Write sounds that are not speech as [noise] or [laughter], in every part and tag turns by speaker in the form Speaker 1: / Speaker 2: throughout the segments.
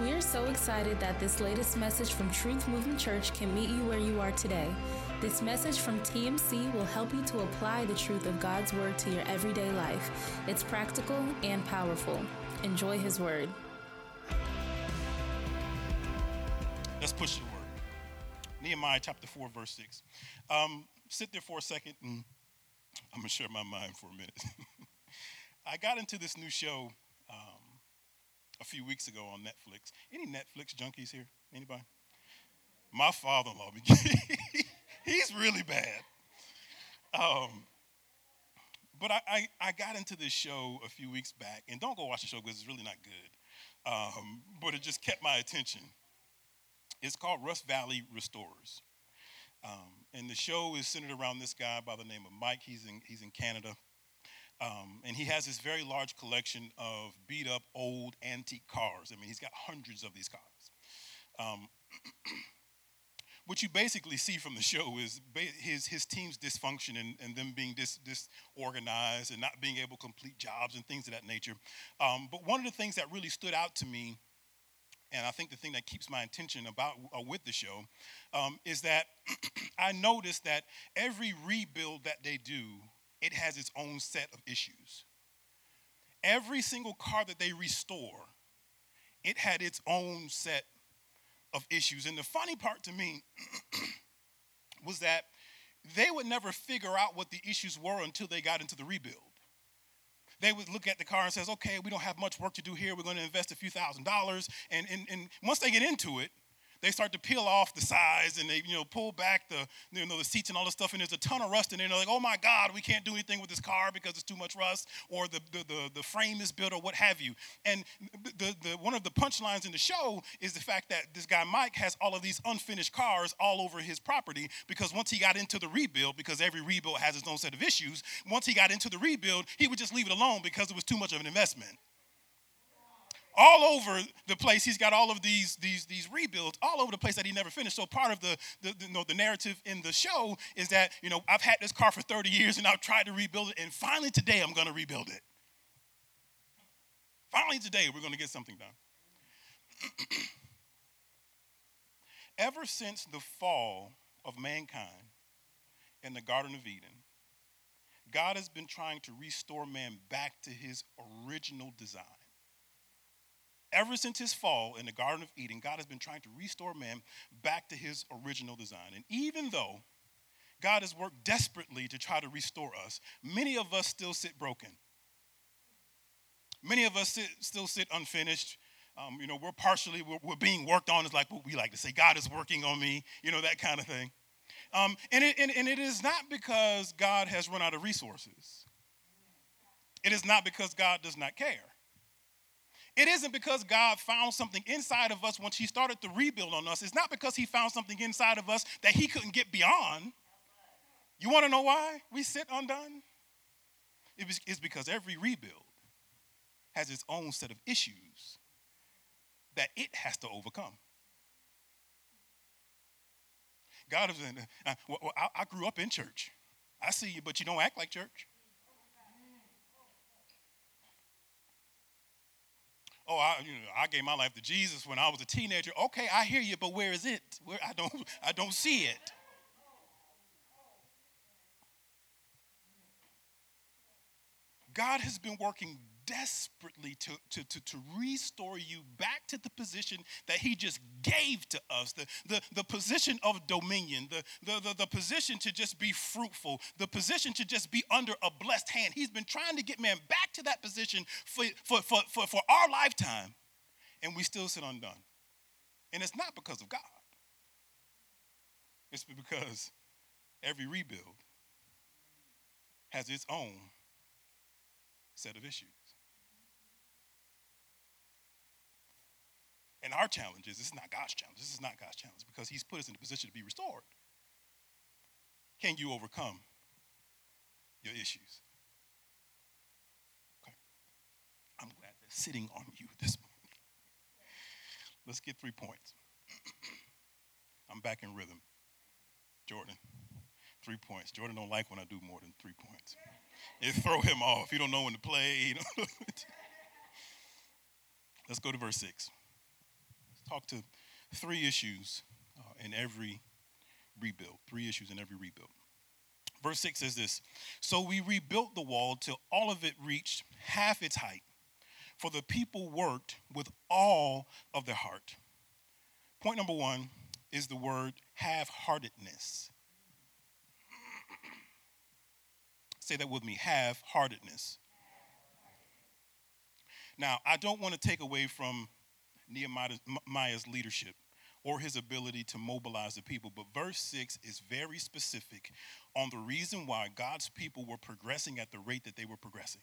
Speaker 1: We are so excited that this latest message from Truth Movement Church can meet you where you are today. This message from TMC will help you to apply the truth of God's Word to your everyday life. It's practical and powerful. Enjoy His Word.
Speaker 2: Let's push the word. Nehemiah chapter 4, verse 6. Um, sit there for a second and I'm going to share my mind for a minute. [laughs] I got into this new show a few weeks ago on Netflix. Any Netflix junkies here? Anybody? My father-in-law, [laughs] he's really bad. Um, but I, I, I, got into this show a few weeks back, and don't go watch the show because it's really not good. Um, but it just kept my attention. It's called Rust Valley Restorers. Um, and the show is centered around this guy by the name of Mike. He's in, he's in Canada. Um, and he has this very large collection of beat up old antique cars. I mean, he's got hundreds of these cars. Um, [clears throat] what you basically see from the show is his, his team's dysfunction and, and them being dis, disorganized and not being able to complete jobs and things of that nature. Um, but one of the things that really stood out to me and I think the thing that keeps my attention about uh, with the show um, is that [clears throat] I noticed that every rebuild that they do, it has its own set of issues. Every single car that they restore, it had its own set of issues. And the funny part to me [clears throat] was that they would never figure out what the issues were until they got into the rebuild they would look at the car and says, okay, we don't have much work to do here. We're going to invest a few thousand dollars. And, and, and once they get into it, they start to peel off the sides and they, you know, pull back the, you know, the seats and all the stuff, and there's a ton of rust in there. And they're like, oh my God, we can't do anything with this car because it's too much rust, or the, the, the, the frame is built, or what have you. And the, the, one of the punchlines in the show is the fact that this guy Mike has all of these unfinished cars all over his property because once he got into the rebuild, because every rebuild has its own set of issues, once he got into the rebuild, he would just leave it alone because it was too much of an investment all over the place. He's got all of these, these, these rebuilds all over the place that he never finished. So part of the, the, the, you know, the narrative in the show is that, you know, I've had this car for 30 years and I've tried to rebuild it, and finally today I'm going to rebuild it. Finally today we're going to get something done. [clears throat] Ever since the fall of mankind in the Garden of Eden, God has been trying to restore man back to his original design. Ever since his fall in the Garden of Eden, God has been trying to restore man back to his original design. And even though God has worked desperately to try to restore us, many of us still sit broken. Many of us sit, still sit unfinished. Um, you know, we're partially, we're, we're, being worked on, is like what we like to say God is working on me, you know, that kind of thing. Um, and, it, and, and it is not because God has run out of resources, it is not because God does not care. It isn't because God found something inside of us once He started to rebuild on us. It's not because He found something inside of us that He couldn't get beyond. You want to know why we sit undone? It's because every rebuild has its own set of issues that it has to overcome. God is in, uh, well, I, I grew up in church. I see you, but you don't act like church. Oh, I, you know, I gave my life to Jesus when I was a teenager. Okay, I hear you, but where is it? Where I don't, I don't see it. God has been working desperately to, to, to, to, restore you back to the position that he just gave to us the, the, the position of dominion, the, the, the, the position to just be fruitful, the position to just be under a blessed hand. He's been trying to get man back to that position for, for, for, for, for our lifetime, and we still sit undone. And it's not because of God, it's because every rebuild has its own set of issues. And our challenge is this is not God's challenge. This is not God's challenge because He's put us in a position to be restored. Can you overcome your issues? Okay. I'm glad they're sitting on you [laughs] this morning. Let's get three points. [clears throat] I'm back in rhythm. Jordan, three points. Jordan don't like when I do more than three points. It throw him off. He don't know when to play. [laughs] [laughs] Let's go to verse six. Talk to three issues uh, in every rebuild. Three issues in every rebuild. Verse 6 says this So we rebuilt the wall till all of it reached half its height, for the people worked with all of their heart. Point number one is the word half heartedness. Say that with me half heartedness. Now, I don't want to take away from Nehemiah's leadership or his ability to mobilize the people. But verse 6 is very specific on the reason why God's people were progressing at the rate that they were progressing.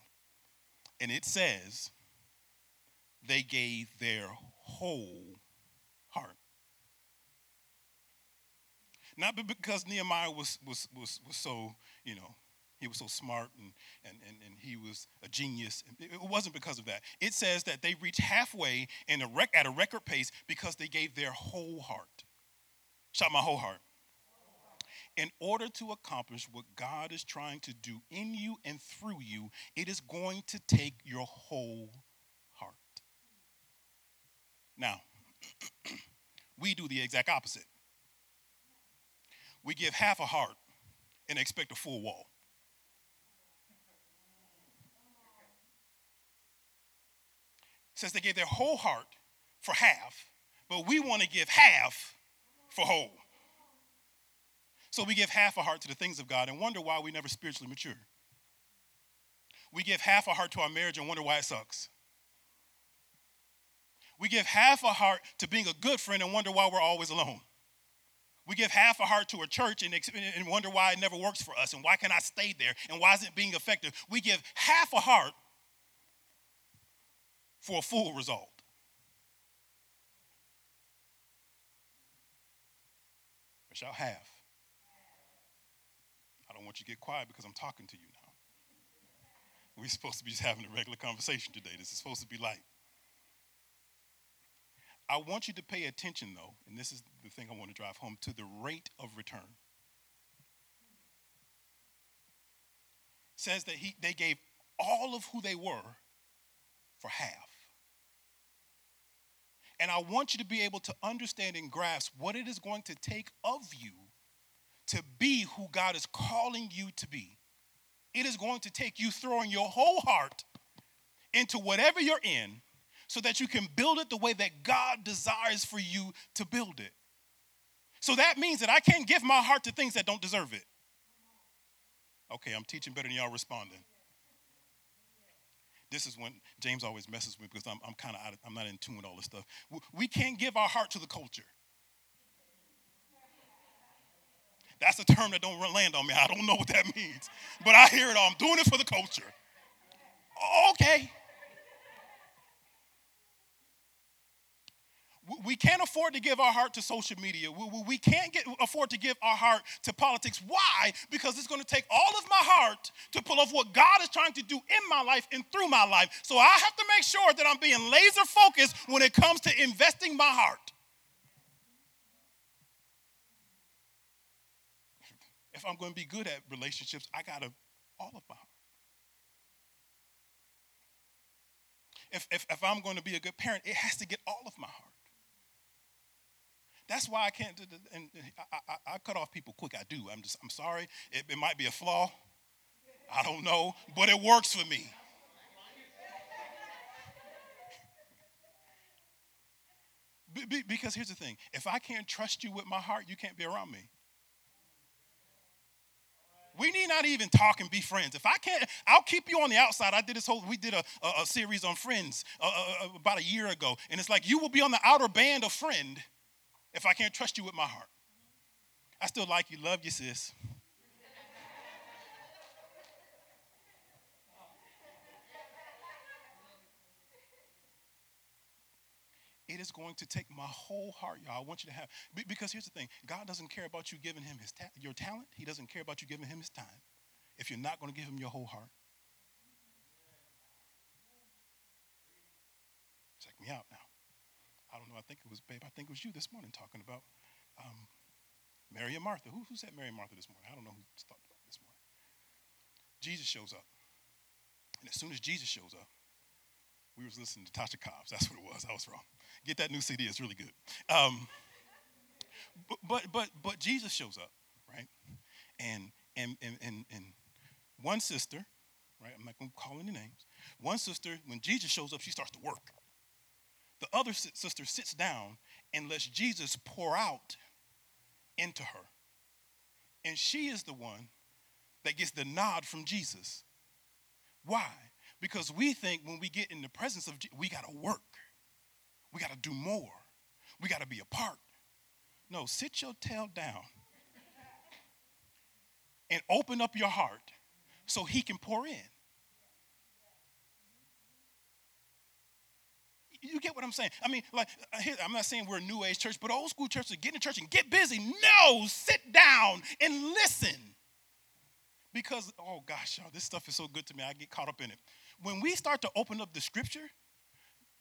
Speaker 2: And it says, they gave their whole heart. Not because Nehemiah was, was, was, was so, you know, he was so smart and, and, and, and he was a genius. It wasn't because of that. It says that they reached halfway in a rec- at a record pace because they gave their whole heart. Shout my whole heart. In order to accomplish what God is trying to do in you and through you, it is going to take your whole heart. Now, [clears throat] we do the exact opposite. We give half a heart and expect a full wall. Says they gave their whole heart for half, but we want to give half for whole. So we give half a heart to the things of God and wonder why we never spiritually mature. We give half a heart to our marriage and wonder why it sucks. We give half a heart to being a good friend and wonder why we're always alone. We give half a heart to a church and, and wonder why it never works for us and why can I stay there and why isn't it being effective. We give half a heart for a full result. But y'all have. I don't want you to get quiet because I'm talking to you now. We're supposed to be just having a regular conversation today. This is supposed to be light. I want you to pay attention, though, and this is the thing I want to drive home to the rate of return. Says that he, they gave all of who they were for half. And I want you to be able to understand and grasp what it is going to take of you to be who God is calling you to be. It is going to take you throwing your whole heart into whatever you're in so that you can build it the way that God desires for you to build it. So that means that I can't give my heart to things that don't deserve it. Okay, I'm teaching better than y'all responding this is when James always messes with me because I'm, I'm kind of I'm not in tune with all this stuff. We can't give our heart to the culture. That's a term that don't land on me. I don't know what that [laughs] means, but I hear it all. I'm doing it for the culture. Okay. We can't afford to give our heart to social media. We can't get, afford to give our heart to politics. Why? Because it's going to take all of my heart to pull off what God is trying to do in my life and through my life. So I have to make sure that I'm being laser focused when it comes to investing my heart. If I'm going to be good at relationships, I got to all of my heart. If, if, if I'm going to be a good parent, it has to get all of my heart. That's why I can't do the, and I, I, I, cut off people quick. I do. I'm just, I'm sorry. It, it might be a flaw. I don't know, but it works for me. because here's the thing if I can't trust you with my heart, you can't be around me. We need not even talk and be friends. If I can't, I'll keep you on the outside. I did this whole, we did a, a, a series on friends uh, uh, uh about a year ago. And it's like you will be on the outer band of friend if I can't trust you with my heart. I still like you, love you, sis. It is going to take my whole heart, y'all. I want you to have, because here's the thing God doesn't care about you giving him his ta- your talent, He doesn't care about you giving him his time if you're not going to give him your whole heart. Check me out now. I don't know, I think it was, babe, I think it was you this morning talking about um, Mary and Martha. Who, who said Mary and Martha this morning? I don't know who talked about this morning. Jesus shows up. And as soon as Jesus shows up, We was listening to Tasha Cobbs. That's what it was. I was wrong. Get that new CD. It's really good. Um, but, but but but Jesus shows up, right? And and and and, and one sister, right? I'm not going to call any names. One sister, when Jesus shows up, she starts to work. The other sister sits down and lets Jesus pour out into her. And she is the one that gets the nod from Jesus. Why? Because we think when we get in the presence of Jesus, we got to work. We got to do more. We got to be a part. No, sit your tail down and open up your heart so he can pour in. You get what I'm saying? I mean, like, uh, I'm not saying we're a new age church, but old school churches get in church and get busy. No, sit down and listen. Because, oh gosh, y'all, this stuff is so good to me. I get caught up in it. When we start to open up the scripture,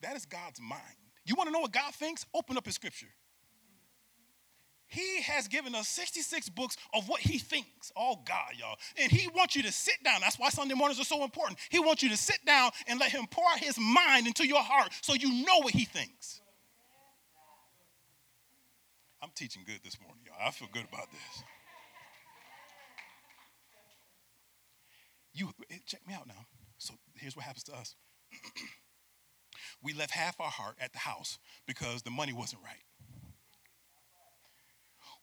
Speaker 2: that is God's mind. You want to know what God thinks? Open up his scripture. He has given us 66 books of what he thinks. Oh, God, y'all. And he wants you to sit down. That's why Sunday mornings are so important. He wants you to sit down and let him pour his mind into your heart so you know what he thinks. I'm teaching good this morning, y'all. I feel good about this. You eh, check me out now. So here's what happens to us. [clears throat] we left half our heart at the house because the money wasn't right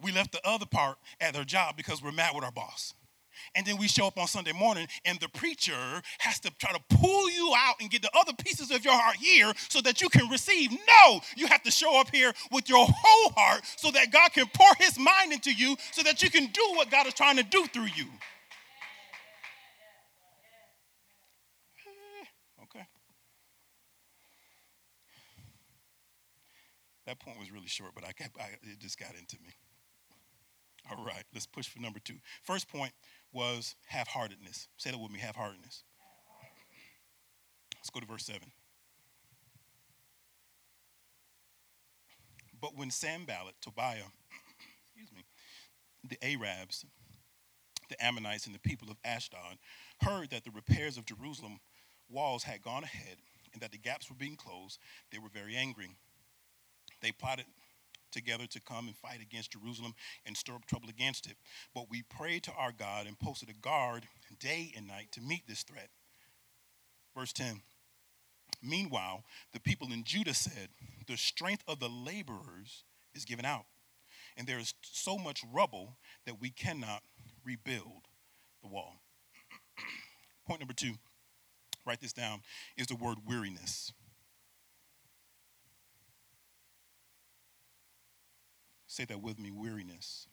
Speaker 2: we left the other part at their job because we're mad with our boss. And then we show up on Sunday morning, and the preacher has to try to pull you out and get the other pieces of your heart here so that you can receive. No, you have to show up here with your whole heart so that God can pour his mind into you so that you can do what God is trying to do through you. [sighs] Okay. That point was really short, but I kept, I, it just got into me. All right, let's push for number two. First point was half heartedness. Say that with me half heartedness. Let's go to verse 7. But when Sanballat, Tobiah, [clears throat] excuse me, the Arabs, the Ammonites, and the people of Ashdod heard that the repairs of Jerusalem walls had gone ahead and that the gaps were being closed, they were very angry. They plotted together to come and fight against Jerusalem and stir up trouble against it. But we prayed to our God and posted a guard day and night to meet this threat. Verse 10 Meanwhile, the people in Judah said, The strength of the laborers is given out, and there is so much rubble that we cannot rebuild the wall. [clears throat] Point number two, write this down, is the word weariness. Say that with me weariness.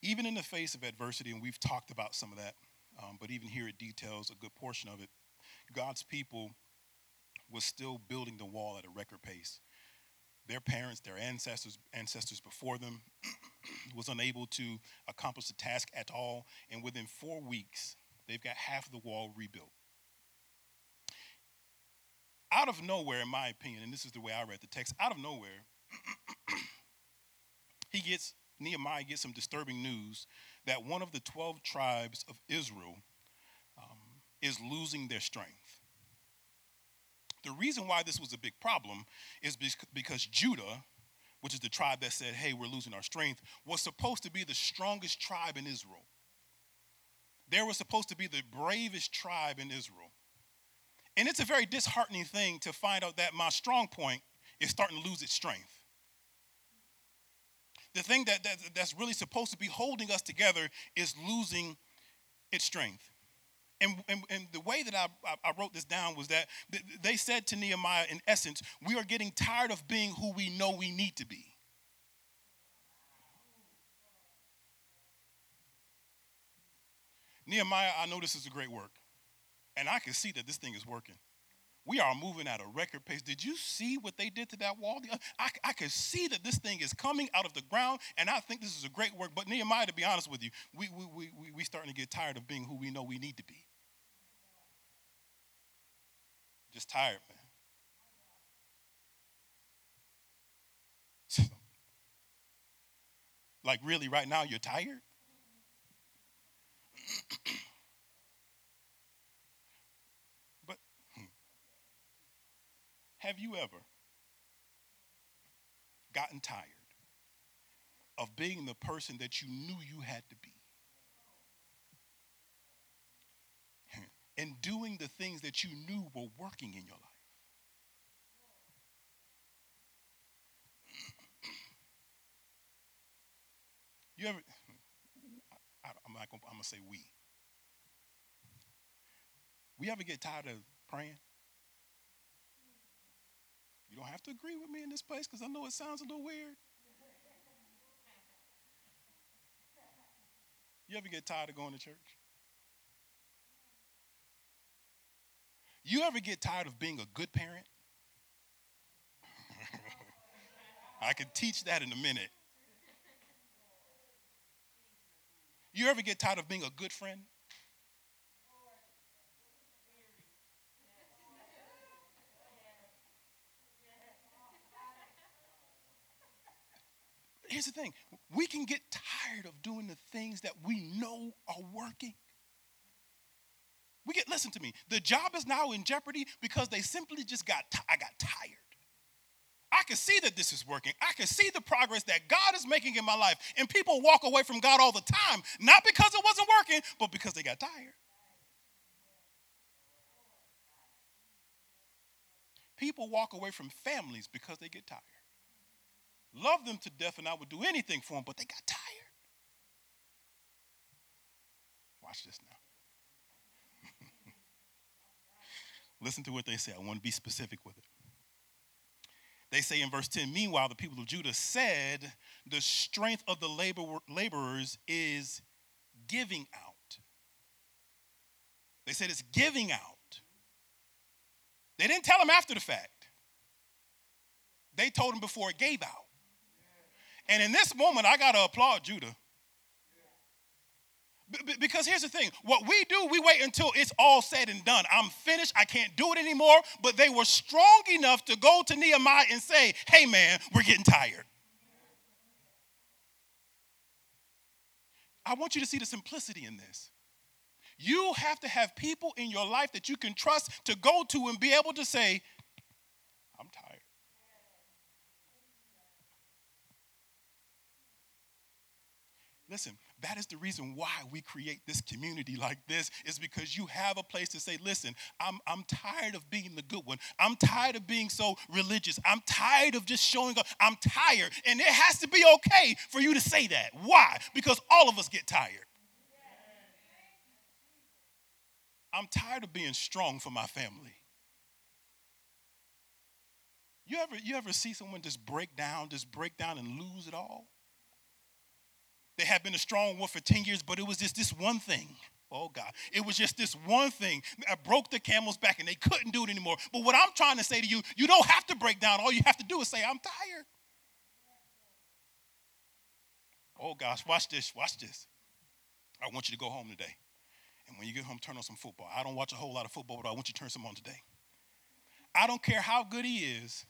Speaker 2: Even in the face of adversity, and we've talked about some of that, um, but even here it details a good portion of it, God's people was still building the wall at a record pace. Their parents, their ancestors, ancestors before them, [clears throat] was unable to accomplish the task at all, and within four weeks, they've got half of the wall rebuilt out of nowhere, in my opinion, and this is the way I read the text, out of nowhere, [clears throat] he gets, Nehemiah gets some disturbing news that one of the 12 tribes of Israel um, is losing their strength. The reason why this was a big problem is because Judah, which is the tribe that said, hey, we're losing our strength, was supposed to be the strongest tribe in Israel. They were supposed to be the bravest tribe in Israel. And it's a very disheartening thing to find out that my strong point is starting to lose its strength. The thing that, that that's really supposed to be holding us together is losing its strength. And, and, and, the way that I, I, wrote this down was that they said to Nehemiah, in essence, we are getting tired of being who we know we need to be. Nehemiah, I know this is a great work. And I can see that this thing is working. We are moving at a record pace. Did you see what they did to that wall? Uh, I, I can see that this thing is coming out of the ground, and I think this is a great work. But Nehemiah, to be honest with you, we we we we, we starting to get tired of being who we know we need to be. Just tired, man. [laughs] like really, right now, you're tired. [clears throat] Have you ever gotten tired of being the person that you knew you had to be? Hmm. And doing the things that you knew were working in your life. [clears throat] You ever, I, am not gonna, I'm gonna say we. We ever get tired of praying? You don't have to agree with me in this place because I know it sounds a little weird. You ever get tired of going to church? You ever get tired of being a good parent? [laughs] I can teach that in a minute. You ever get tired of being a good friend? Here's the thing we can get tired of doing the things that we know are working. We get, listen to me, the job is now in jeopardy because they simply just got, I got tired. I can see that this is working. I can see the progress that God is making in my life. And people walk away from God all the time, not because it wasn't working, but because they got tired. People walk away from families because they get tired. Love them to death, and I would do anything for them, but they got tired. Watch this now. [laughs] Listen to what they say. I want to be specific with it. They say in verse 10 Meanwhile, the people of Judah said, The strength of the labor, laborers is giving out. They said it's giving out. They didn't tell him after the fact, they told him before it gave out. And in this moment, I got to applaud Judah. B- because here's the thing what we do, we wait until it's all said and done. I'm finished. I can't do it anymore. But they were strong enough to go to Nehemiah and say, hey, man, we're getting tired. I want you to see the simplicity in this. You have to have people in your life that you can trust to go to and be able to say, I'm tired. Listen, that is the reason why we create this community like this, is because you have a place to say, listen, I'm, I'm tired of being the good one. I'm tired of being so religious. I'm tired of just showing up. I'm tired. And it has to be okay for you to say that. Why? Because all of us get tired. I'm tired of being strong for my family. You ever, you ever see someone just break down, just break down and lose it all? They had been a strong one for 10 years, but it was just this one thing. Oh God. It was just this one thing that broke the camel's back and they couldn't do it anymore. But what I'm trying to say to you, you don't have to break down. All you have to do is say, I'm tired. Oh gosh, watch this, watch this. I want you to go home today. And when you get home, turn on some football. I don't watch a whole lot of football, but I want you to turn some on today. I don't care how good he is,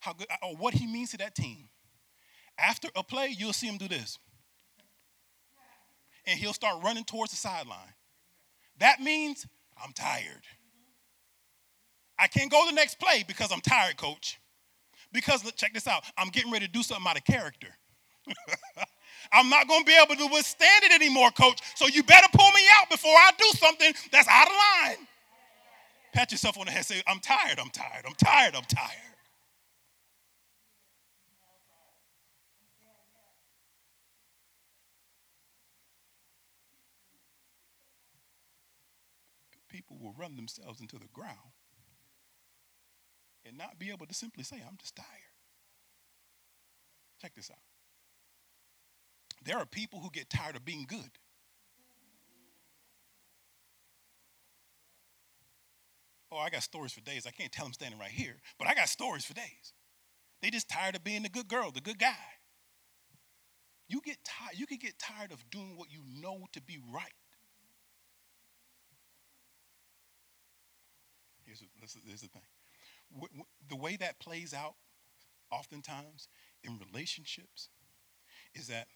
Speaker 2: how good or what he means to that team. After a play, you'll see him do this and he'll start running towards the sideline. That means I'm tired. I can't go the next play because I'm tired, coach. Because check this out, I'm getting ready to do something out of character. [laughs] I'm not going to be able to withstand it anymore, coach. So you better pull me out before I do something that's out of line. Pat yourself on the head, say, I'm tired, I'm tired, I'm tired, I'm tired. people run themselves into the ground and not be able to simply say, I'm just tired. Check this out. There are people who get tired of being good. Oh, I got stories for days. I can't tell them standing right here, but I got stories for days. They just tired of being the good girl, the good guy. You get tired, you can get tired of doing what you know to be right. Here's, here's the thing the way that plays out, oftentimes in relationships, is that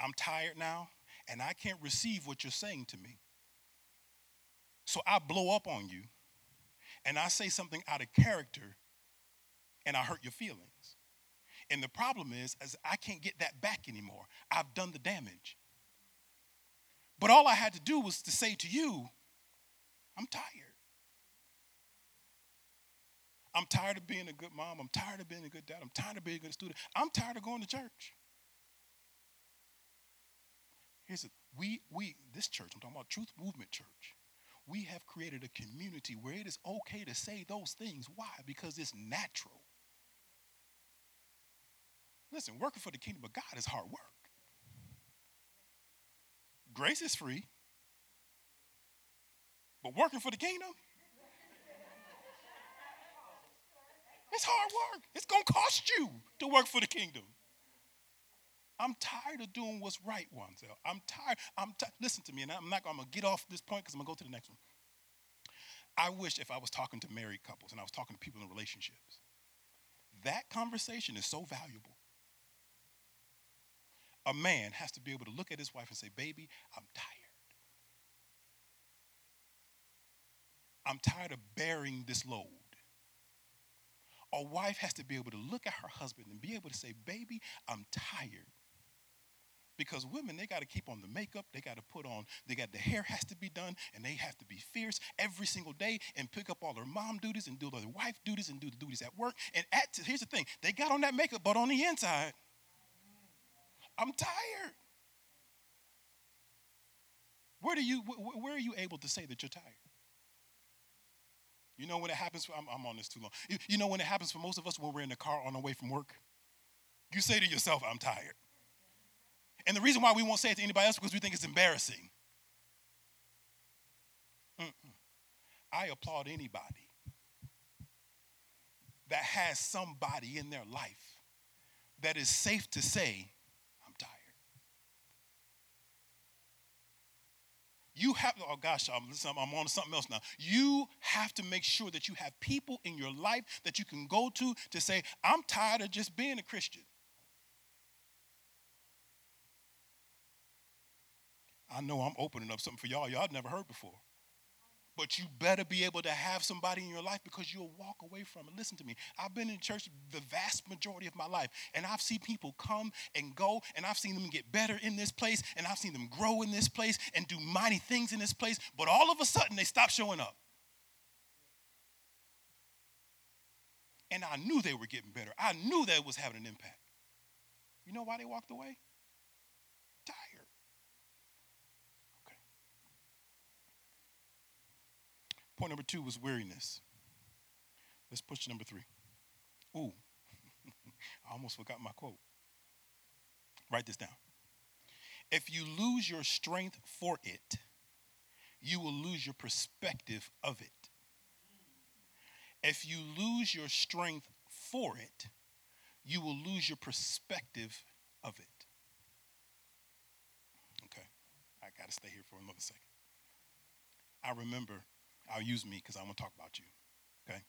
Speaker 2: I'm tired now and I can't receive what you're saying to me. So I blow up on you and I say something out of character and I hurt your feelings. And the problem is, is I can't get that back anymore. I've done the damage. But all I had to do was to say to you, I'm tired. I'm tired of being a good mom. I'm tired of being a good dad. I'm tired of being a good student. I'm tired of going to church. Here's. We we this church, I'm talking about Truth Movement Church. We have created a community where it is okay to say those things. Why? Because it's natural. Listen, working for the kingdom of God is hard work. Grace is free. But working for the kingdom, it's hard work. It's going to cost you to work for the kingdom. I'm tired of doing what's right, Wanzel. I'm tired. I'm t- listen to me, and I'm not. I'm gonna get off this point because I'm gonna go to the next one. I wish if I was talking to married couples and I was talking to people in relationships, that conversation is so valuable. A man has to be able to look at his wife and say, "Baby, I'm tired. I'm tired of bearing this load." A wife has to be able to look at her husband and be able to say, Baby, I'm tired. Because women they got to keep on the makeup they got to put on they got the hair has to be done and they have to be fierce every single day and pick up all their mom duties and do their wife duties and do the duties at work. And at here's the thing they got on that makeup but on the inside i'm tired. Where do you where are you able to say that you're tired you know when it happens for, I'm, I'm on this too long you, you know when it happens for most of us when we're in the car on our way from work you say to yourself i'm tired and the reason why we won't say it to anybody else because we think it's embarrassing. Mm-mm. I applaud anybody that has somebody in their life that is safe to say, I'm tired. You have, oh gosh, I'm, I'm on something else now. You have to make sure that you have people in your life that you can go to to say, I'm tired of just being a Christian. I know I'm opening up something for y'all y'all never heard before. But you better be able to have somebody in your life because you'll walk away from it. Listen to me. I've been in church the vast majority of my life, and I've seen people come and go, and I've seen them get better in this place, and I've seen them grow in this place and do mighty things in this place. But all of a sudden, they stop showing up. And I knew they were getting better. I knew that was having an impact. You know why they walked away? Point number two was weariness. Let's push to number three. Ooh, [laughs] I almost forgot my quote. Write this down. If you lose your strength for it, you will lose your perspective of it. If you lose your strength for it, you will lose your perspective of it. Okay, I got to stay here for another second. I remember I'll use me because I want to talk about you. Okay?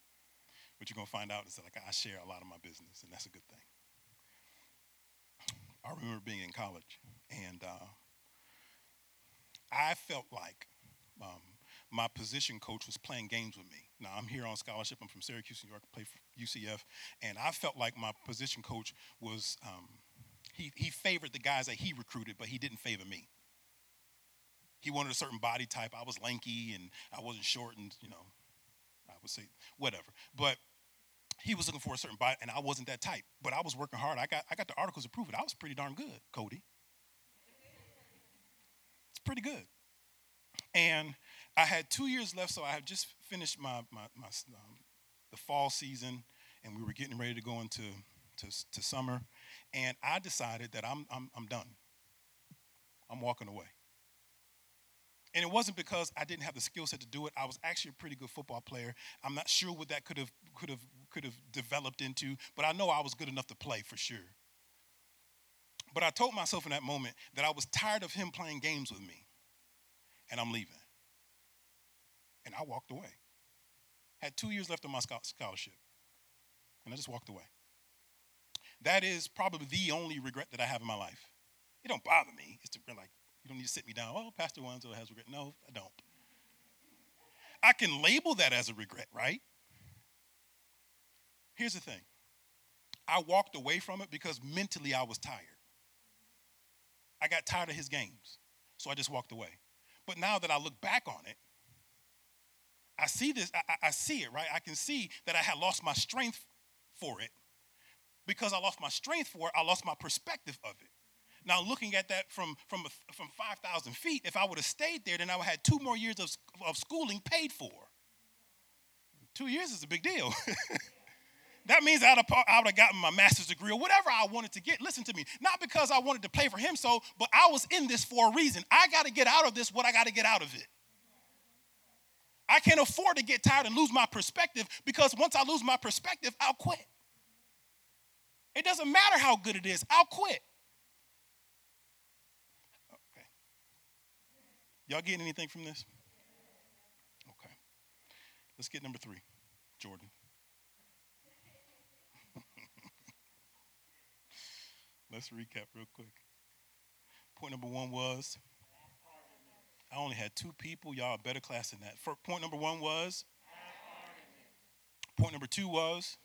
Speaker 2: What you're going to find out is that like I share a lot of my business, and that's a good thing. I remember being in college, and uh, I felt like um, my position coach was playing games with me. Now, I'm here on scholarship. I'm from Syracuse, New York, play for UCF, and I felt like my position coach was, um, he, he favored the guys that he recruited, but he didn't favor me. He wanted a certain body type. I was lanky and I wasn't short and, you know, I would say whatever. But he was looking for a certain body and I wasn't that type. But I was working hard. I got I got the articles to prove it. I was pretty darn good, Cody. It's pretty good. And I had two years left, so I had just finished my, my, my um, the fall season, and we were getting ready to go into to, to summer. And I decided that I'm, I'm, I'm done. I'm walking away. And it wasn't because I didn't have the skill set to do it. I was actually a pretty good football player. I'm not sure what that could have could have could have developed into, but I know I was good enough to play for sure. But I told myself in that moment that I was tired of him playing games with me. And I'm leaving. And I walked away. Had two years left on my scholarship. And I just walked away. That is probably the only regret that I have in my life. It don't bother me. It's like, you don't need to sit me down. Oh, Pastor Wanzo has regret. No, I don't. I can label that as a regret, right? Here's the thing I walked away from it because mentally I was tired. I got tired of his games, so I just walked away. But now that I look back on it, I see this, I, I, see it, right? I can see that I had lost my strength for it. Because I lost my strength for it, I lost my perspective of it. Now, looking at that from, from, from 5,000 feet, if I would have stayed there, then I would have had two more years of, of schooling paid for. Two years is a big deal. [laughs] that means I'd have, I would have gotten my master's degree or whatever I wanted to get. Listen to me. Not because I wanted to play for him, so, but I was in this for a reason. I got to get out of this what I got to get out of it. I can't afford to get tired and lose my perspective because once I lose my perspective, I'll quit. It doesn't matter how good it is, I'll quit. Y'all getting anything from this? Okay. Let's get number three, Jordan. [laughs] Let's recap real quick. Point number one was I only had two people. Y'all are better class than that. For, point number one was. Point number two was.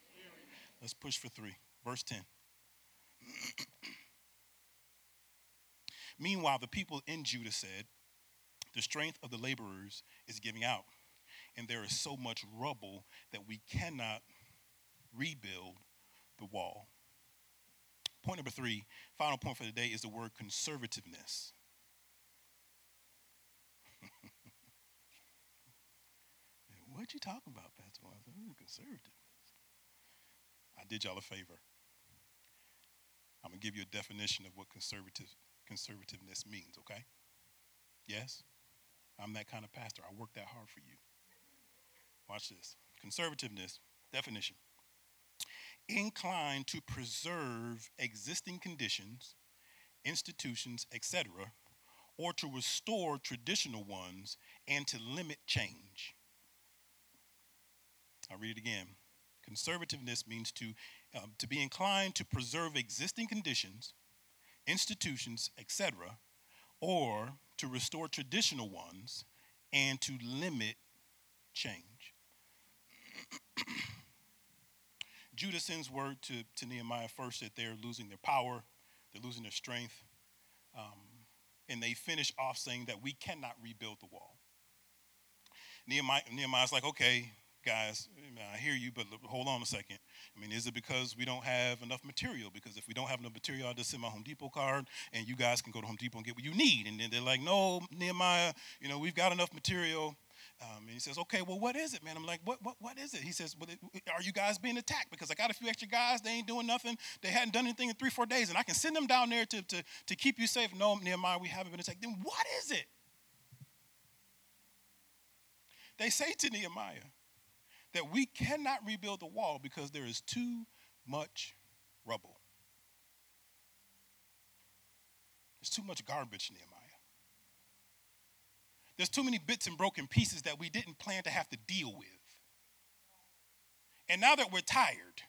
Speaker 2: Let's push for three. Verse 10. [clears throat] Meanwhile, the people in Judah said, The strength of the laborers is giving out, and there is so much rubble that we cannot rebuild the wall. Point number three, final point for the day, is the word conservativeness. [laughs] what you talking about, Pastor Watson? Conservativeness. I did y'all a favor. I'm gonna give you a definition of what conservative conservativeness means, okay? Yes? I'm that kind of pastor. I work that hard for you. Watch this. Conservativeness, definition. Inclined to preserve existing conditions, institutions, etc., or to restore traditional ones and to limit change. I'll read it again. Conservativeness means to, um, to be inclined to preserve existing conditions, institutions, etc., or to restore traditional ones and to limit change. [clears throat] Judah sends word to, to Nehemiah first that they're losing their power, they're losing their strength, um, and they finish off saying that we cannot rebuild the wall. Nehemiah, Nehemiah's like, okay, guys, I hear you, but hold on a second. I mean, is it because we don't have enough material? Because if we don't have enough material, I'll just send my Home Depot card and you guys can go to Home Depot and get what you need. And then they're like, no, Nehemiah, you know, we've got enough material. Um, and he says, okay, well, what is it, man? I'm like, what, what, what is it? He says, well, are you guys being attacked? Because I got a few extra guys. They ain't doing nothing. They hadn't done anything in three, four days. And I can send them down there to, to, to keep you safe. No, Nehemiah, we haven't been attacked. Then what is it? They say to Nehemiah, that we cannot rebuild the wall because there is too much rubble. There's too much garbage, Nehemiah. There's too many bits and broken pieces that we didn't plan to have to deal with. And now that we're tired,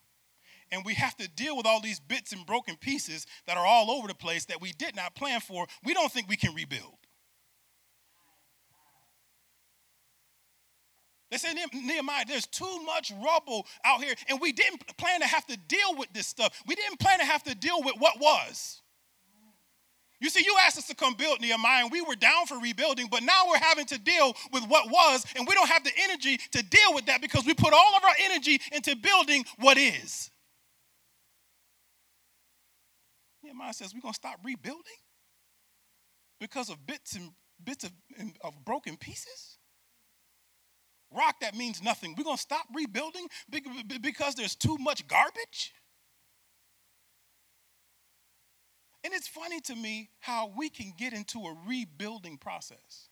Speaker 2: and we have to deal with all these bits and broken pieces that are all over the place that we did not plan for, we don't think we can rebuild. They said, Nehemiah, there's too much rubble out here, and we didn't plan to have to deal with this stuff. We didn't plan to have to deal with what was. You see, you asked us to come build Nehemiah, and we were down for rebuilding, but now we're having to deal with what was, and we don't have the energy to deal with that because we put all of our energy into building what is. Nehemiah says, We're going to stop rebuilding because of bits and bits of, of broken pieces? Rock that means nothing. We're going to stop rebuilding because there's too much garbage? And it's funny to me how we can get into a rebuilding process.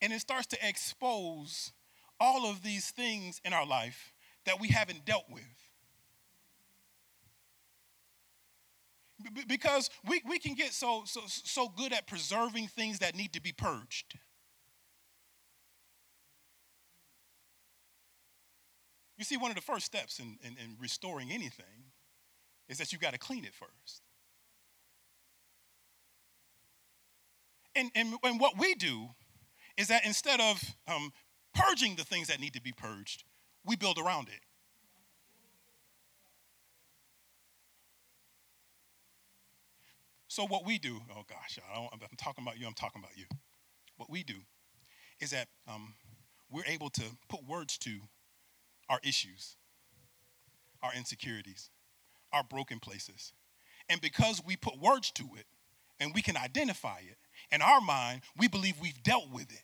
Speaker 2: And it starts to expose all of these things in our life that we haven't dealt with. because we, we can get so, so, so good at preserving things that need to be purged. You see, one of the first steps in, in, in restoring anything is that you got to clean it first. And, and, and what we do is that instead of um, purging the things that need to be purged, we build around it. So, what we do, oh gosh, I am talking about you, I'm talking about you. What we do is that um, we're able to put words to our issues, our insecurities, our broken places. And because we put words to it and we can identify it, in our mind, we believe we've dealt with it.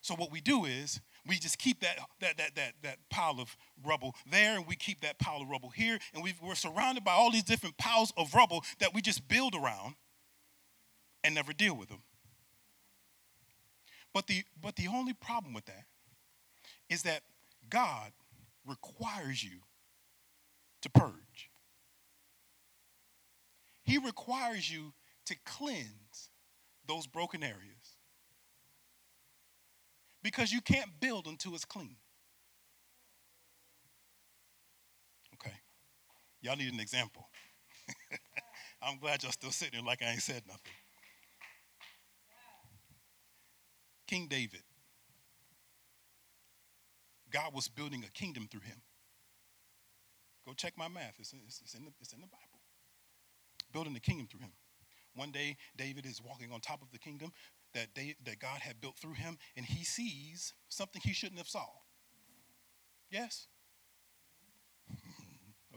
Speaker 2: So, what we do is we just keep that, that, that, that, that pile of rubble there, and we keep that pile of rubble here, and we are surrounded by all these different piles of rubble that we just build around and never deal with them. But the, but the only problem with that is that God requires you to purge. He requires you to cleanse those broken areas because you can't build until it's clean. Okay. Y'all need an example. [laughs] I'm glad y'all still sitting there like I ain't said nothing. King David, God was building a kingdom through him. Go check my math, it's, it's, it's, in, the, it's in the Bible. Building a kingdom through him. One day, David is walking on top of the kingdom that, they, that God had built through him, and he sees something he shouldn't have saw. Yes? [laughs]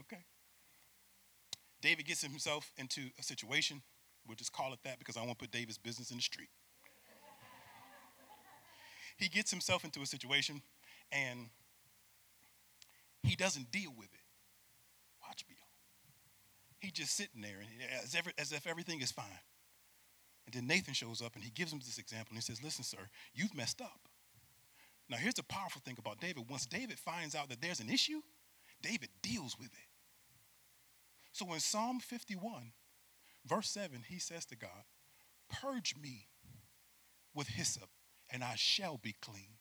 Speaker 2: okay. David gets himself into a situation. We'll just call it that because I won't put David's business in the street. he gets himself into a situation and he doesn't deal with it. Watch me. He's just sitting there as, every, as if everything is fine. And then Nathan shows up and he gives him this example and he says, Listen, sir, you've messed up. Now, here's the powerful thing about David. Once David finds out that there's an issue, David deals with it. So in Psalm 51, verse 7, he says to God, Purge me with hyssop, and I shall be clean.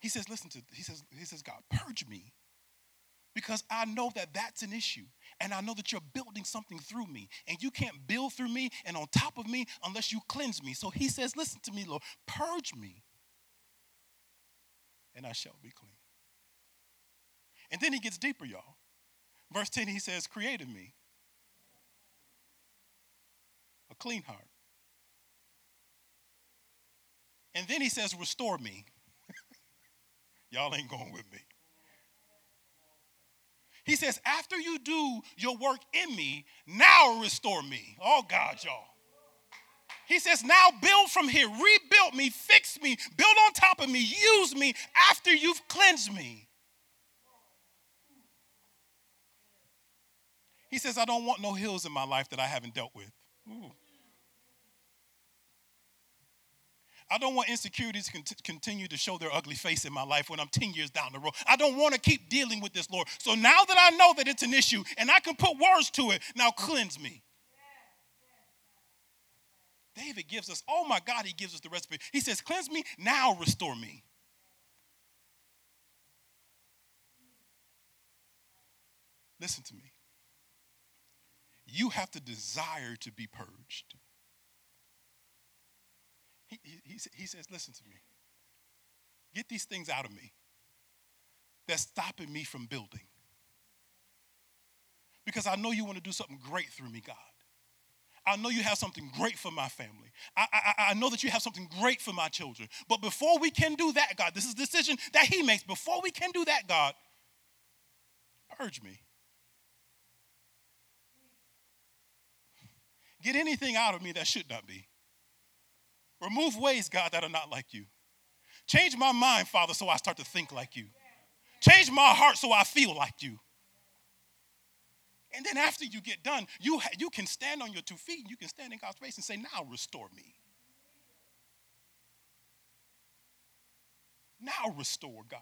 Speaker 2: He says, listen to, he says, he says, God, purge me because I know that that's an issue. And I know that you're building something through me. And you can't build through me and on top of me unless you cleanse me. So he says, Listen to me, Lord, purge me, and I shall be clean. And then he gets deeper, y'all. Verse 10, he says, Created me a clean heart. And then he says, Restore me. Y'all ain't going with me. He says, after you do your work in me, now restore me. Oh, God, y'all. He says, now build from here, rebuild me, fix me, build on top of me, use me after you've cleansed me. He says, I don't want no hills in my life that I haven't dealt with. Ooh. I don't want insecurities to continue to show their ugly face in my life when I'm 10 years down the road. I don't want to keep dealing with this, Lord. So now that I know that it's an issue and I can put words to it, now cleanse me. David gives us, oh my God, he gives us the recipe. He says, Cleanse me, now restore me. Listen to me. You have to desire to be purged. He, he, he says, Listen to me. Get these things out of me that's stopping me from building. Because I know you want to do something great through me, God. I know you have something great for my family. I, I, I, know that you have something great for my children. But before we can do that, God, this is a decision that He makes. Before we can do that, God, purge me. Get anything out of me that should not be. Remove ways, God, that are not like you. Change my mind, Father, so I start to think like you. Change my heart so I feel like you. And then after you get done, you, ha- you can stand on your two feet and you can stand in God's face and say, Now restore me. Now restore God.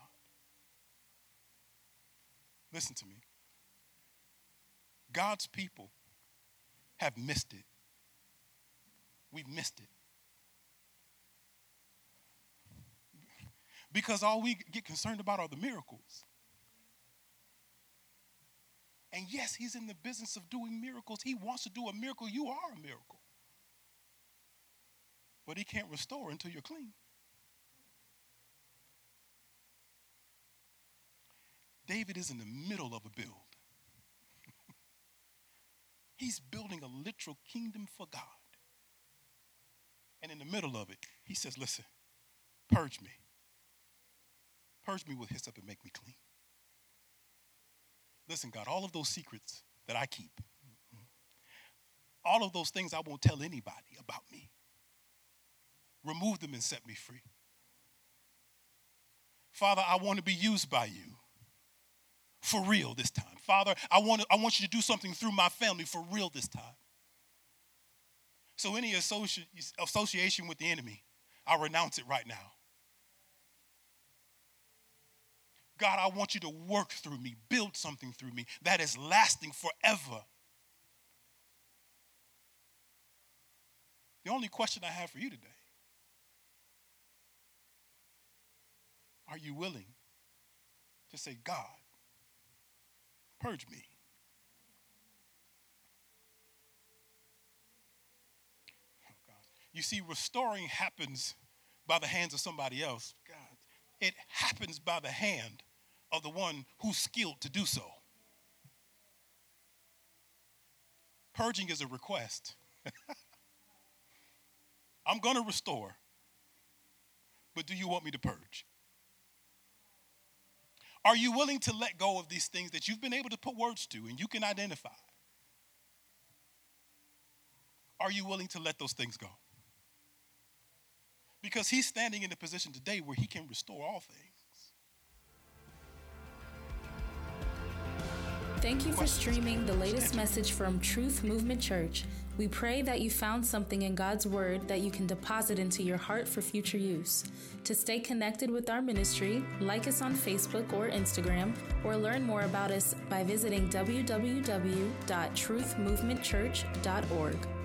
Speaker 2: Listen to me. God's people have missed it. We've missed it. Because all we get concerned about are the miracles. And yes, he's in the business of doing miracles. He wants to do a miracle. You are a miracle. but he can't restore until you're clean. David is in the middle of a build. [laughs] He's building a literal kingdom for God. And in the middle of it, he says, Listen, purge me. Purge me with hyssop and make me clean. Listen, God, all of those secrets that I keep, all of those things I won't tell anybody about me, remove them and set me free. Father, I want to be used by you for real this time. Father, I want, to, I want you to do something through my family for real this time. So, any associ- association with the enemy, I renounce it right now. God, I want you to work through me, build something through me that is lasting forever. The only question I have for you today are you willing to say, God, purge me? Oh, God. You see, restoring happens by the hands of somebody else. God, it happens by the hand of the one who's skilled to do so. Purging is a request. [laughs] I'm going to restore, but do you want me to purge? Are you willing to let go of these things that you've been able to put words to and you can identify? Are you willing to let those things go? Because he's standing in a position today where he can restore all things.
Speaker 1: Thank you for streaming the latest message from Truth Movement Church. We pray that you found something in God's Word that you can deposit into your heart for future use. To stay connected with our ministry, like us on Facebook or Instagram, or learn more about us by visiting www.truthmovementchurch.org.